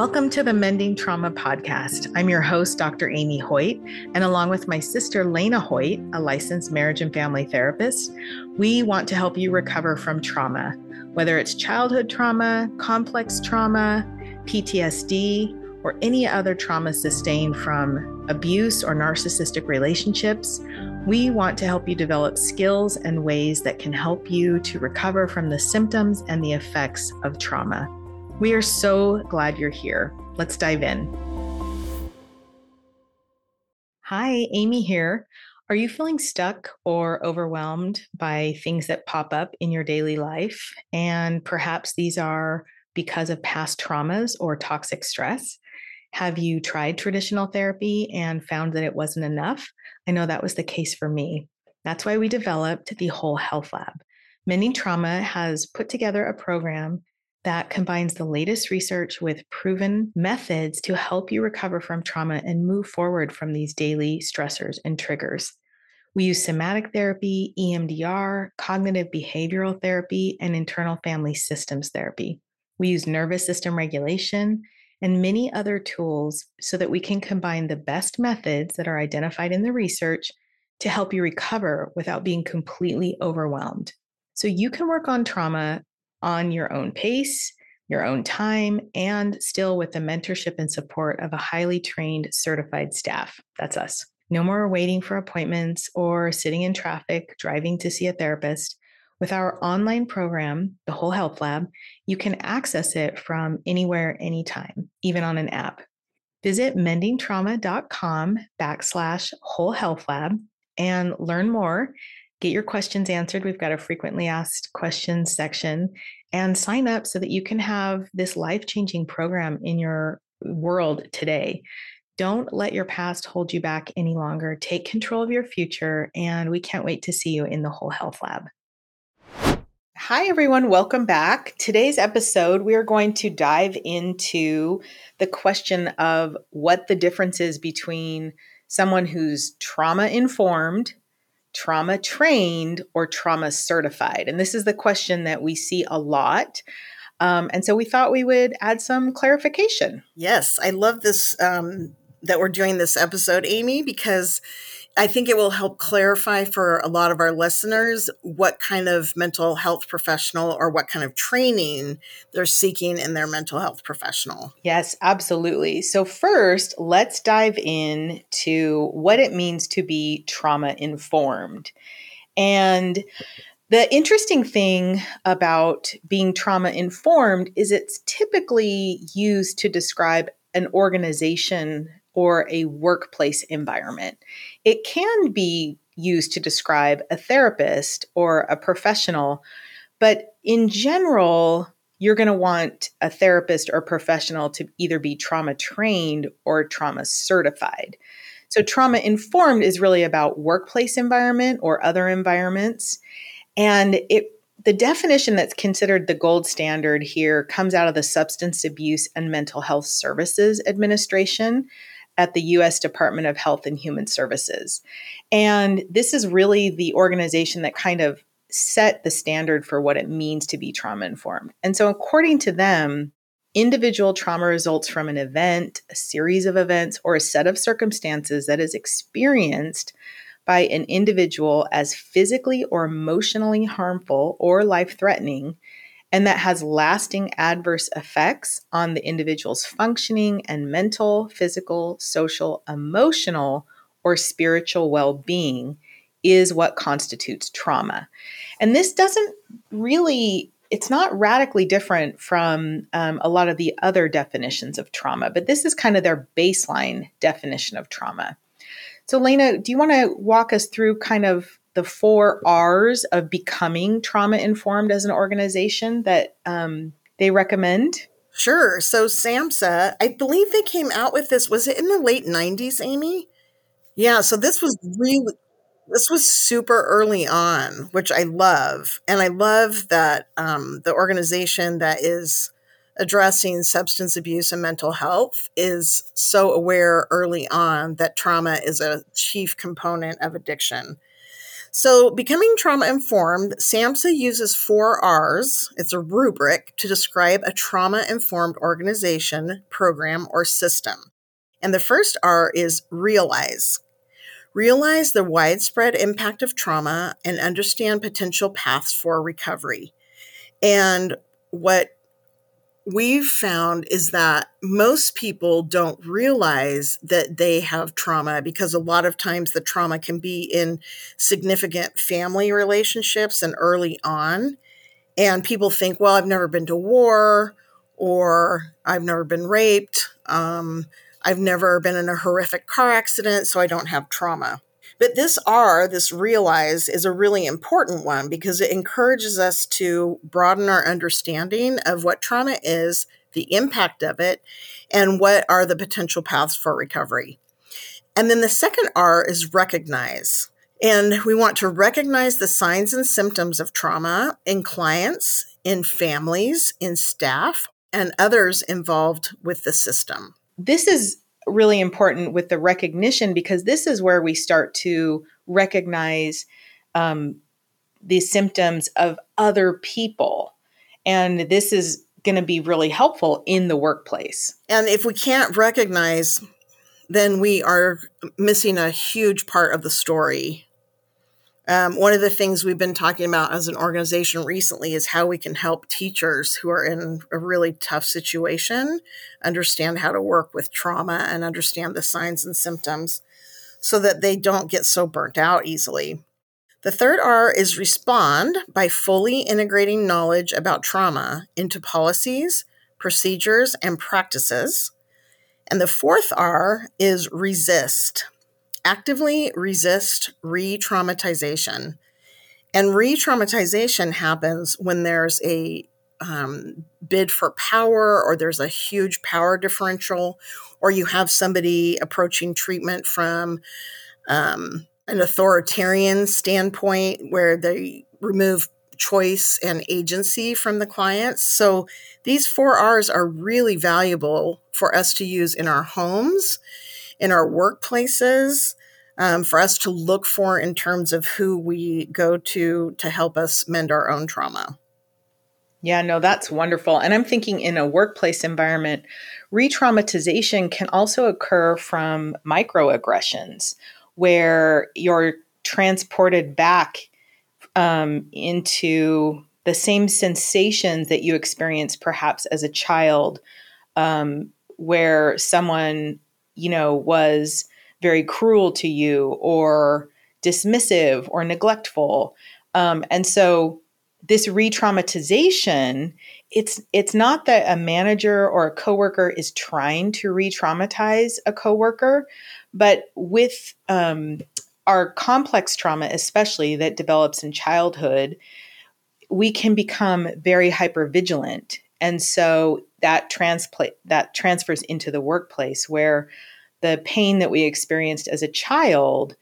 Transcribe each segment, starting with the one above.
Welcome to the Mending Trauma Podcast. I'm your host, Dr. Amy Hoyt, and along with my sister, Lena Hoyt, a licensed marriage and family therapist, we want to help you recover from trauma, whether it's childhood trauma, complex trauma, PTSD, or any other trauma sustained from abuse or narcissistic relationships. We want to help you develop skills and ways that can help you to recover from the symptoms and the effects of trauma. We are so glad you're here. Let's dive in. Hi, Amy here. Are you feeling stuck or overwhelmed by things that pop up in your daily life? And perhaps these are because of past traumas or toxic stress. Have you tried traditional therapy and found that it wasn't enough? I know that was the case for me. That's why we developed the Whole Health Lab. Mending Trauma has put together a program that combines the latest research with proven methods to help you recover from trauma and move forward from these daily stressors and triggers. We use somatic therapy, EMDR, cognitive behavioral therapy, and internal family systems therapy. We use nervous system regulation and many other tools so that we can combine the best methods that are identified in the research to help you recover without being completely overwhelmed. So you can work on trauma on your own pace, your own time, and still with the mentorship and support of a highly trained certified staff. That's us. No more waiting for appointments or sitting in traffic, driving to see a therapist. With our online program, the Whole Health Lab, you can access it from anywhere, anytime, even on an app. Visit mendingtrauma.com backslash whole health lab and learn more get your questions answered. We've got a frequently asked questions section and sign up so that you can have this life changing program in your world today. Don't let your past hold you back any longer. Take control of your future, and we can't wait to see you in the Whole Health Lab. Hi, everyone. Welcome back. Today's episode, we are going to dive into the question of what the difference is between someone who's trauma informed trauma trained or trauma certified? And this is the question that we see a lot. Um, and so we thought we would add some clarification. Yes, I love this um, that we're doing this episode, Amy, because I think it will help clarify for a lot of our listeners what kind of mental health professional or what kind of training they're seeking in their mental health professional. Yes, absolutely. So, first, let's dive in to what it means to be trauma informed. And the interesting thing about being trauma informed is it's typically used to describe an organization or a workplace environment. It can be used to describe a therapist or a professional, but in general, you're going to want a therapist or professional to either be trauma trained or trauma certified. So, trauma informed is really about workplace environment or other environments. And it the definition that's considered the gold standard here comes out of the Substance Abuse and Mental Health Services Administration, at the US Department of Health and Human Services. And this is really the organization that kind of set the standard for what it means to be trauma informed. And so, according to them, individual trauma results from an event, a series of events, or a set of circumstances that is experienced by an individual as physically or emotionally harmful or life threatening and that has lasting adverse effects on the individual's functioning and mental, physical, social, emotional, or spiritual well being is what constitutes trauma. And this doesn't really, it's not radically different from um, a lot of the other definitions of trauma, but this is kind of their baseline definition of trauma. So, Lena, do you want to walk us through kind of the four R's of becoming trauma informed as an organization that um, they recommend? Sure. So SAMHSA, I believe they came out with this. Was it in the late 90s, Amy? Yeah. So this was really, this was super early on, which I love. And I love that um, the organization that is addressing substance abuse and mental health is so aware early on that trauma is a chief component of addiction. So, becoming trauma informed, SAMHSA uses four R's. It's a rubric to describe a trauma informed organization, program, or system. And the first R is realize. Realize the widespread impact of trauma and understand potential paths for recovery. And what we've found is that most people don't realize that they have trauma because a lot of times the trauma can be in significant family relationships and early on. And people think, well, I've never been to war or I've never been raped. Um, I've never been in a horrific car accident, so I don't have trauma. But this R, this realize, is a really important one because it encourages us to broaden our understanding of what trauma is, the impact of it, and what are the potential paths for recovery. And then the second R is recognize. And we want to recognize the signs and symptoms of trauma in clients, in families, in staff, and others involved with the system. This is really important with the recognition because this is where we start to recognize um, the symptoms of other people. And this is going to be really helpful in the workplace. And if we can't recognize, then we are missing a huge part of the story um, one of the things we've been talking about as an organization recently is how we can help teachers who are in a really tough situation understand how to work with trauma and understand the signs and symptoms so that they don't get so burnt out easily. The third R is respond by fully integrating knowledge about trauma into policies, procedures, and practices. And the fourth R is resist actively resist re traumatization. And re traumatization happens when there's a um, bid for power or there's a huge power differential, or you have somebody approaching treatment from um, an authoritarian standpoint where they remove choice and agency from the clients. So these four R's are really valuable for us to use in our homes in our workplaces um, for us to look for in terms of who we go to to help us mend our own trauma. Yeah, no, that's wonderful. And I'm thinking in a workplace environment, re traumatization can also occur from microaggressions where you're transported back um, into the same sensations that you experienced perhaps as a child, um, where someone you know, was very cruel to you or dismissive or neglectful. Um, and so this re-traumatization, it's it's not that a manager or a coworker is trying to re-traumatize a coworker, but with um, our complex trauma, especially that develops in childhood, we can become very hyper vigilant, and so that transpla- that transfers into the workplace where the pain that we experienced as a child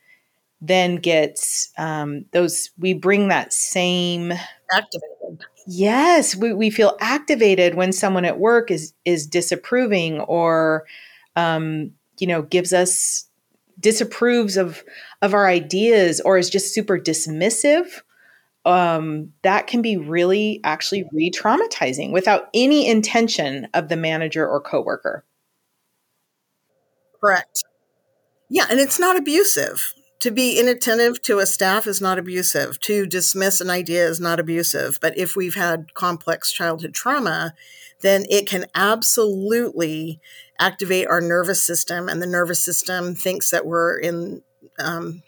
then gets um, those we bring that same activated. Yes we, we feel activated when someone at work is is disapproving or um, you know gives us disapproves of of our ideas or is just super dismissive um, that can be really actually re-traumatizing without any intention of the manager or coworker Correct. Yeah, and it's not abusive. To be inattentive to a staff is not abusive. To dismiss an idea is not abusive. But if we've had complex childhood trauma, then it can absolutely activate our nervous system, and the nervous system thinks that we're in um,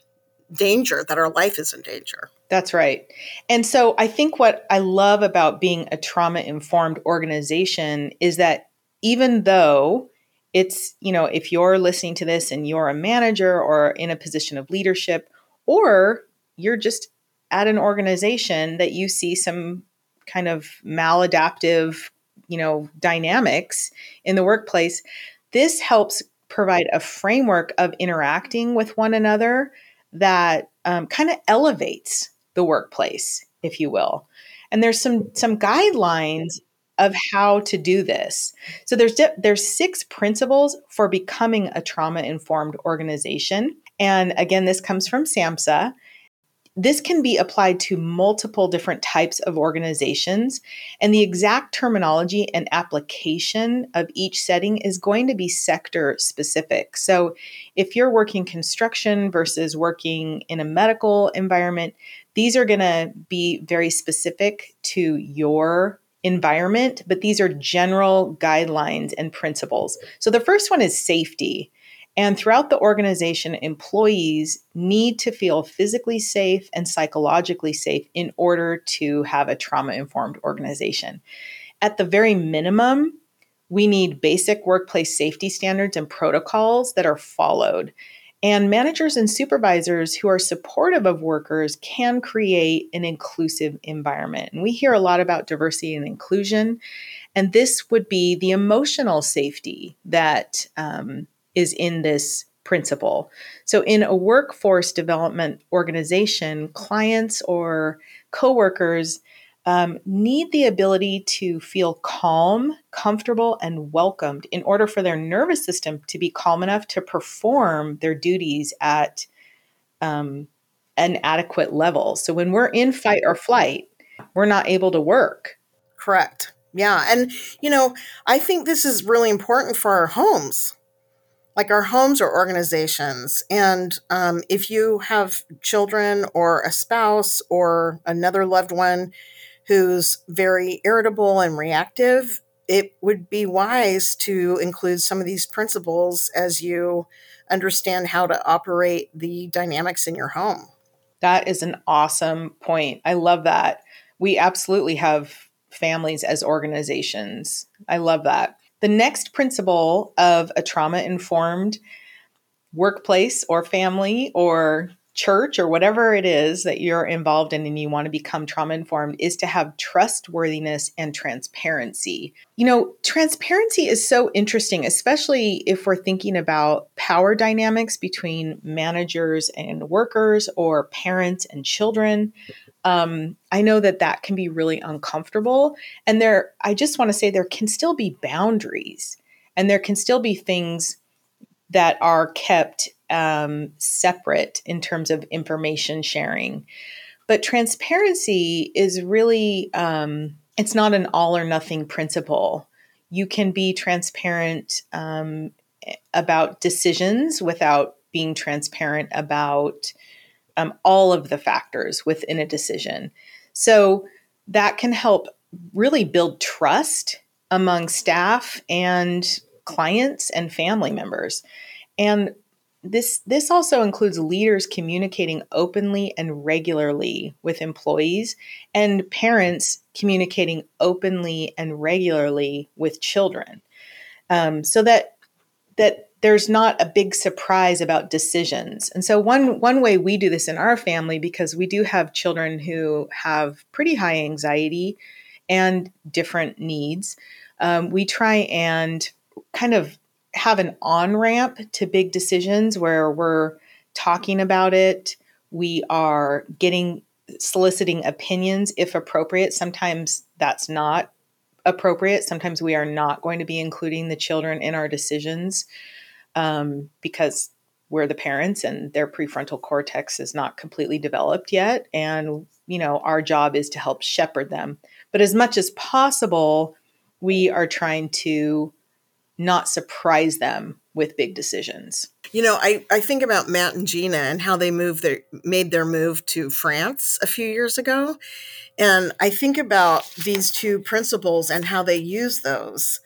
danger, that our life is in danger. That's right. And so I think what I love about being a trauma informed organization is that even though it's, you know, if you're listening to this and you're a manager or in a position of leadership, or you're just at an organization that you see some kind of maladaptive, you know, dynamics in the workplace, this helps provide a framework of interacting with one another that um, kind of elevates the workplace, if you will. And there's some some guidelines of how to do this. So there's there's six principles for becoming a trauma informed organization. And again, this comes from SAMHSA. this can be applied to multiple different types of organizations, and the exact terminology and application of each setting is going to be sector specific. So, if you're working construction versus working in a medical environment, these are going to be very specific to your environment, but these are general guidelines and principles. So, the first one is safety. And throughout the organization, employees need to feel physically safe and psychologically safe in order to have a trauma informed organization. At the very minimum, we need basic workplace safety standards and protocols that are followed. And managers and supervisors who are supportive of workers can create an inclusive environment. And we hear a lot about diversity and inclusion. And this would be the emotional safety that um, is in this principle. So, in a workforce development organization, clients or coworkers um, need the ability to feel calm, comfortable, and welcomed in order for their nervous system to be calm enough to perform their duties at um, an adequate level. So, when we're in fight or flight, we're not able to work. Correct. Yeah. And, you know, I think this is really important for our homes like our homes or organizations. And um, if you have children or a spouse or another loved one who's very irritable and reactive, it would be wise to include some of these principles as you understand how to operate the dynamics in your home. That is an awesome point. I love that. We absolutely have families as organizations. I love that. The next principle of a trauma informed workplace or family or church or whatever it is that you're involved in and you want to become trauma informed is to have trustworthiness and transparency. You know, transparency is so interesting, especially if we're thinking about power dynamics between managers and workers or parents and children um, I know that that can be really uncomfortable. And there, I just want to say there can still be boundaries and there can still be things that are kept um, separate in terms of information sharing. But transparency is really, um, it's not an all or nothing principle. You can be transparent um, about decisions without being transparent about um, all of the factors within a decision. So that can help really build trust among staff and clients and family members. And this this also includes leaders communicating openly and regularly with employees and parents communicating openly and regularly with children um, so that that there's not a big surprise about decisions. And so one one way we do this in our family because we do have children who have pretty high anxiety and different needs. Um, we try and kind of have an on ramp to big decisions where we're talking about it. We are getting soliciting opinions if appropriate. Sometimes that's not appropriate. Sometimes we are not going to be including the children in our decisions um, because we're the parents and their prefrontal cortex is not completely developed yet. And, you know, our job is to help shepherd them. But as much as possible, we are trying to not surprise them with big decisions. You know, I, I think about Matt and Gina and how they moved their made their move to France a few years ago. And I think about these two principles and how they use those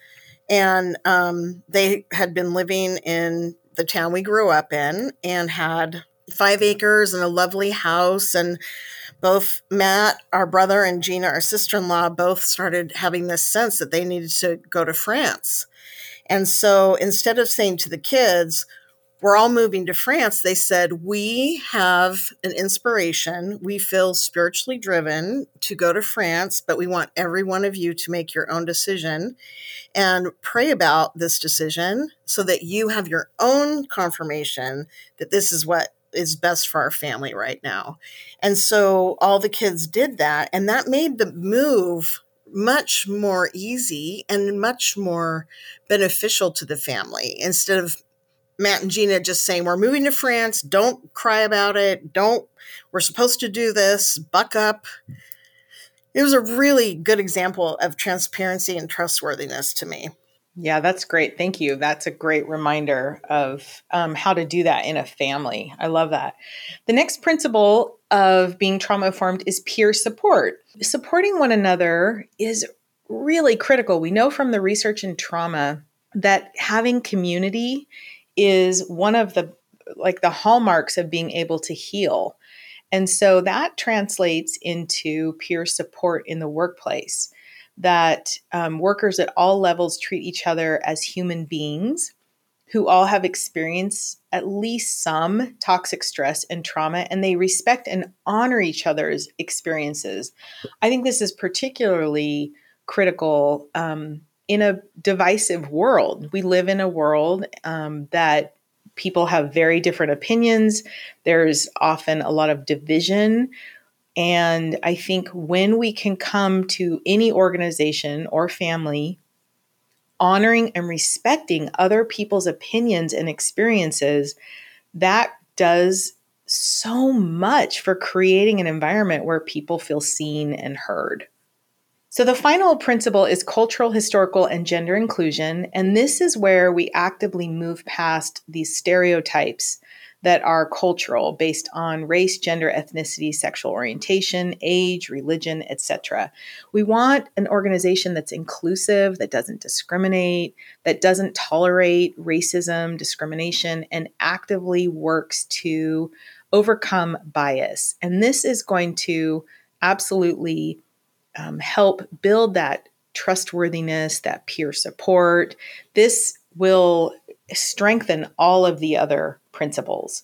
and um, they had been living in the town we grew up in and had five acres and a lovely house and both Matt, our brother, and Gina, our sister in law, both started having this sense that they needed to go to France. And so instead of saying to the kids, we're all moving to France, they said, We have an inspiration. We feel spiritually driven to go to France, but we want every one of you to make your own decision and pray about this decision so that you have your own confirmation that this is what is best for our family right now. And so all the kids did that, and that made the move much more easy and much more beneficial to the family instead of Matt and Gina just saying, We're moving to France. Don't cry about it. Don't, we're supposed to do this. Buck up. It was a really good example of transparency and trustworthiness to me. Yeah, that's great. Thank you. That's a great reminder of um, how to do that in a family. I love that. The next principle of being trauma informed is peer support. Supporting one another is really critical. We know from the research in trauma that having community is one of the like the hallmarks of being able to heal. And so that translates into peer support in the workplace that um, workers at all levels treat each other as human beings who all have experienced at least some toxic stress and trauma, and they respect and honor each other's experiences. I think this is particularly critical um, in a divisive world. We live in a world um, that people have very different opinions. There's often a lot of division and I think when we can come to any organization or family honoring and respecting other people's opinions and experiences, that does so much for creating an environment where people feel seen and heard. So, the final principle is cultural, historical, and gender inclusion. And this is where we actively move past these stereotypes that are cultural based on race, gender, ethnicity, sexual orientation, age, religion, etc. We want an organization that's inclusive, that doesn't discriminate, that doesn't tolerate racism, discrimination, and actively works to overcome bias. And this is going to absolutely um, help build that trustworthiness, that peer support. This will strengthen all of the other principles.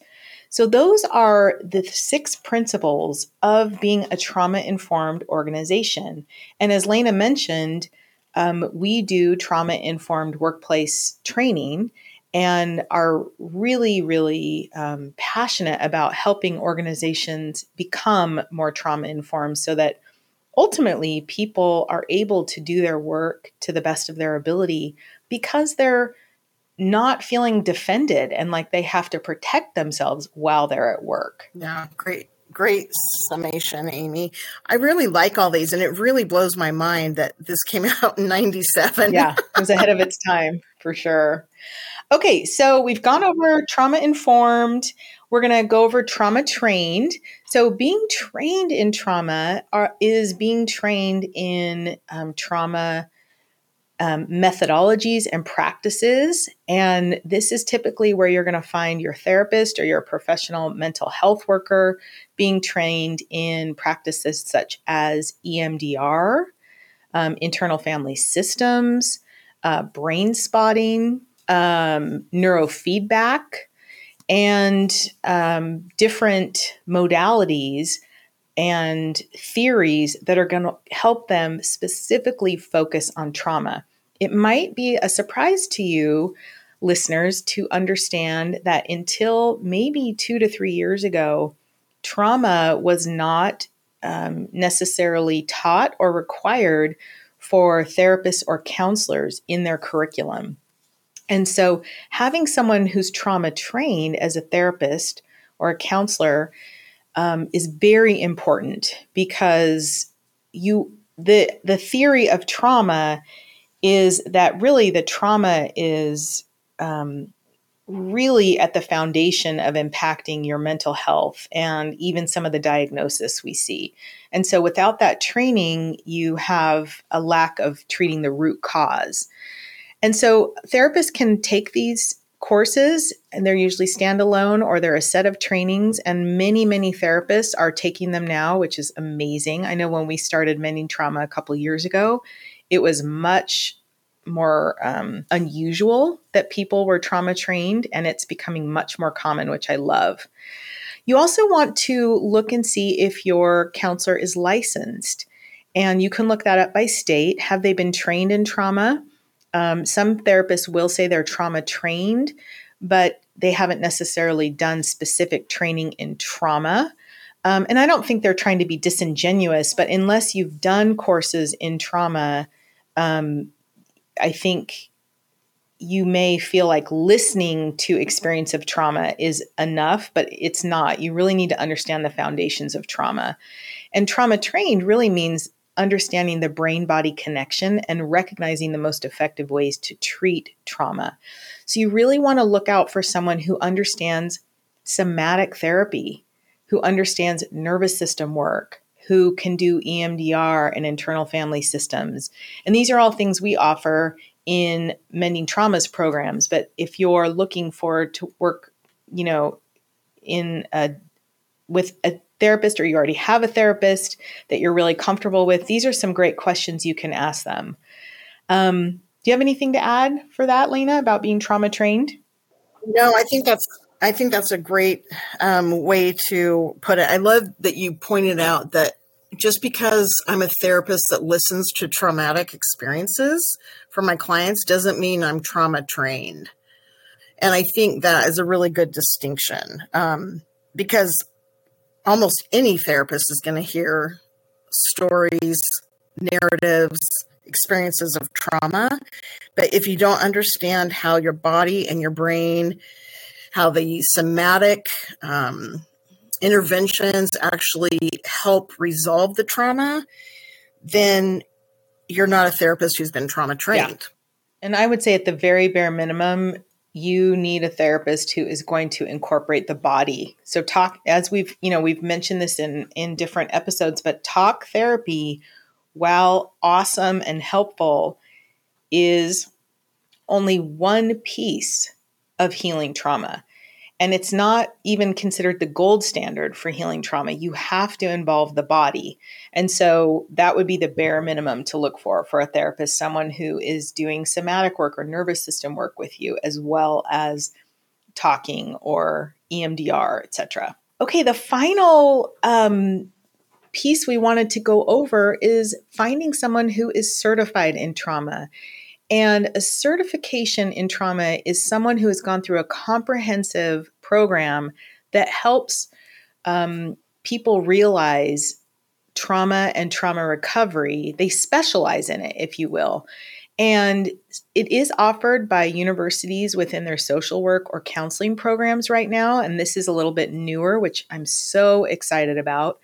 So, those are the six principles of being a trauma informed organization. And as Lena mentioned, um, we do trauma informed workplace training and are really, really um, passionate about helping organizations become more trauma informed so that ultimately people are able to do their work to the best of their ability because they're not feeling defended and like they have to protect themselves while they're at work. Yeah, great. Great summation, Amy. I really like all these, and it really blows my mind that this came out in 97. Yeah, it was ahead of its time for sure. Okay, so we've gone over trauma informed. We're going to go over trauma trained. So, being trained in trauma are, is being trained in um, trauma um, methodologies and practices. And this is typically where you're going to find your therapist or your professional mental health worker being trained in practices such as EMDR, um, internal family systems, uh, brain spotting, um, neurofeedback, and um, different modalities and theories that are going to help them specifically focus on trauma. It might be a surprise to you, listeners, to understand that until maybe two to three years ago, trauma was not um, necessarily taught or required for therapists or counselors in their curriculum. And so, having someone who's trauma trained as a therapist or a counselor um, is very important because you the the theory of trauma is that really the trauma is um, really at the foundation of impacting your mental health and even some of the diagnosis we see. And so, without that training, you have a lack of treating the root cause. And so, therapists can take these courses and they're usually standalone or they're a set of trainings and many many therapists are taking them now which is amazing i know when we started mending trauma a couple years ago it was much more um, unusual that people were trauma trained, and it's becoming much more common, which I love. You also want to look and see if your counselor is licensed, and you can look that up by state. Have they been trained in trauma? Um, some therapists will say they're trauma trained, but they haven't necessarily done specific training in trauma. Um, and I don't think they're trying to be disingenuous, but unless you've done courses in trauma, um, I think you may feel like listening to experience of trauma is enough, but it's not. You really need to understand the foundations of trauma. And trauma trained really means understanding the brain body connection and recognizing the most effective ways to treat trauma. So, you really want to look out for someone who understands somatic therapy, who understands nervous system work, who can do EMDR and internal family systems. And these are all things we offer in mending traumas programs. But if you're looking for to work, you know, in a with a therapist or you already have a therapist that you're really comfortable with, these are some great questions you can ask them. Um, do you have anything to add for that, Lena, about being trauma trained? No, I think that's I think that's a great um, way to put it. I love that you pointed out that just because I'm a therapist that listens to traumatic experiences for my clients doesn't mean I'm trauma trained. And I think that is a really good distinction um, because almost any therapist is going to hear stories, narratives, experiences of trauma. But if you don't understand how your body and your brain, how the somatic um, interventions actually help resolve the trauma, then you're not a therapist who's been trauma trained. Yeah. And I would say, at the very bare minimum, you need a therapist who is going to incorporate the body. So talk as we've, you know, we've mentioned this in in different episodes, but talk therapy while awesome and helpful is only one piece of healing trauma. And it's not even considered the gold standard for healing trauma. You have to involve the body. And so that would be the bare minimum to look for for a therapist, someone who is doing somatic work or nervous system work with you, as well as talking or EMDR, etc. Okay, the final um, piece we wanted to go over is finding someone who is certified in trauma. And a certification in trauma is someone who has gone through a comprehensive program that helps um, people realize trauma and trauma recovery. They specialize in it, if you will. And it is offered by universities within their social work or counseling programs right now. And this is a little bit newer, which I'm so excited about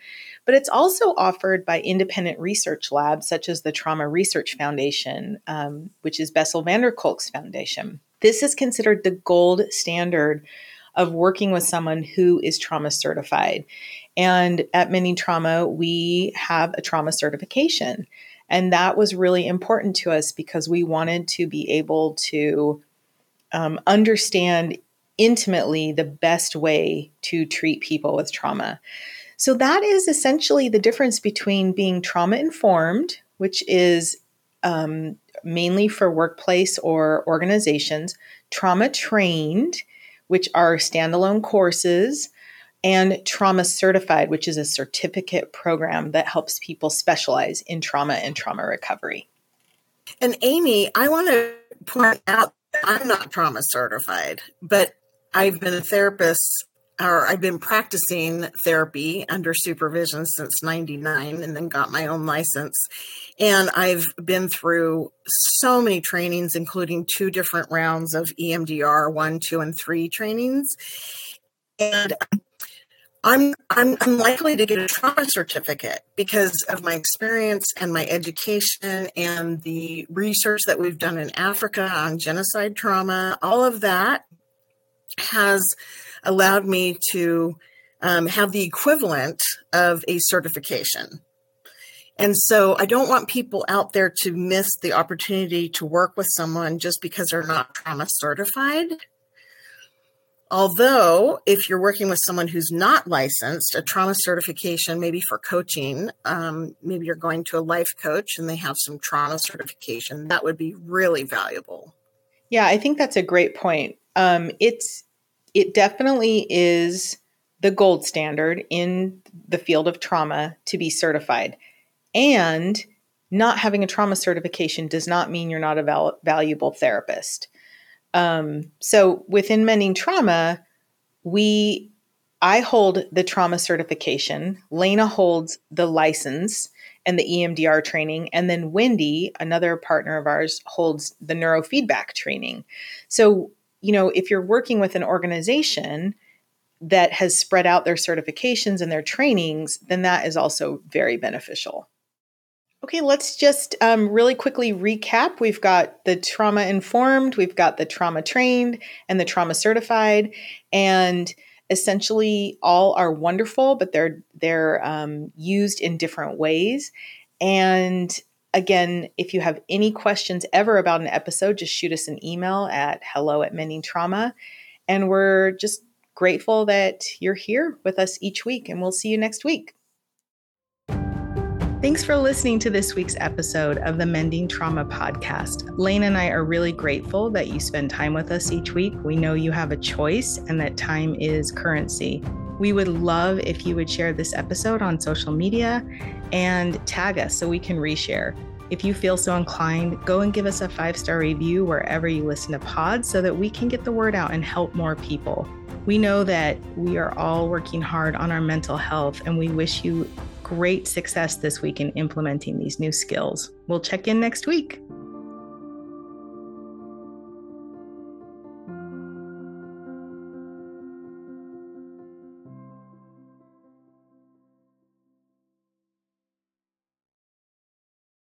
but it's also offered by independent research labs such as the Trauma Research Foundation, um, which is Bessel van der Kolk's foundation. This is considered the gold standard of working with someone who is trauma certified. And at Mending Trauma, we have a trauma certification. And that was really important to us because we wanted to be able to um, understand intimately the best way to treat people with trauma. So that is essentially the difference between being trauma informed, which is um, mainly for workplace or organizations, trauma trained, which are standalone courses, and trauma certified, which is a certificate program that helps people specialize in trauma and trauma recovery. And Amy, I want to point out I'm not trauma certified, but I've been a therapist or I've been practicing therapy under supervision since 99 and then got my own license. And I've been through so many trainings, including two different rounds of EMDR one, two, and three trainings. And I'm I'm unlikely to get a trauma certificate because of my experience and my education and the research that we've done in Africa on genocide trauma. All of that has allowed me to um, have the equivalent of a certification. And so I don't want people out there to miss the opportunity to work with someone just because they're not trauma certified. Although, if you're working with someone who's not licensed, a trauma certification, maybe for coaching, um, maybe you're going to a life coach and they have some trauma certification, that would be really valuable. Yeah, I think that's a great point. Um, it's it definitely is the gold standard in the field of trauma to be certified. And not having a trauma certification does not mean you're not a val- valuable therapist. Um, so within mending trauma, we I hold the trauma certification. Lena holds the license, and the EMDR training. And then Wendy, another partner of ours, holds the neurofeedback training. So, you know, if you're working with an organization that has spread out their certifications and their trainings, then that is also very beneficial. Okay, let's just um, really quickly recap. We've got the trauma informed, we've got the trauma trained, and the trauma certified, and essentially all are wonderful, but they're they're um, used in different ways. And again, if you have any questions ever about an episode, just shoot us an email at hello at mending trauma, and we're just grateful that you're here with us each week, and we'll see you next week. Thanks for listening to this week's episode of the Mending Trauma Podcast. Lane and I are really grateful that you spend time with us each week. We know you have a choice and that time is currency. We would love if you would share this episode on social media and tag us so we can reshare. If you feel so inclined, go and give us a five star review wherever you listen to pods so that we can get the word out and help more people. We know that we are all working hard on our mental health, and we wish you great success this week in implementing these new skills. We'll check in next week.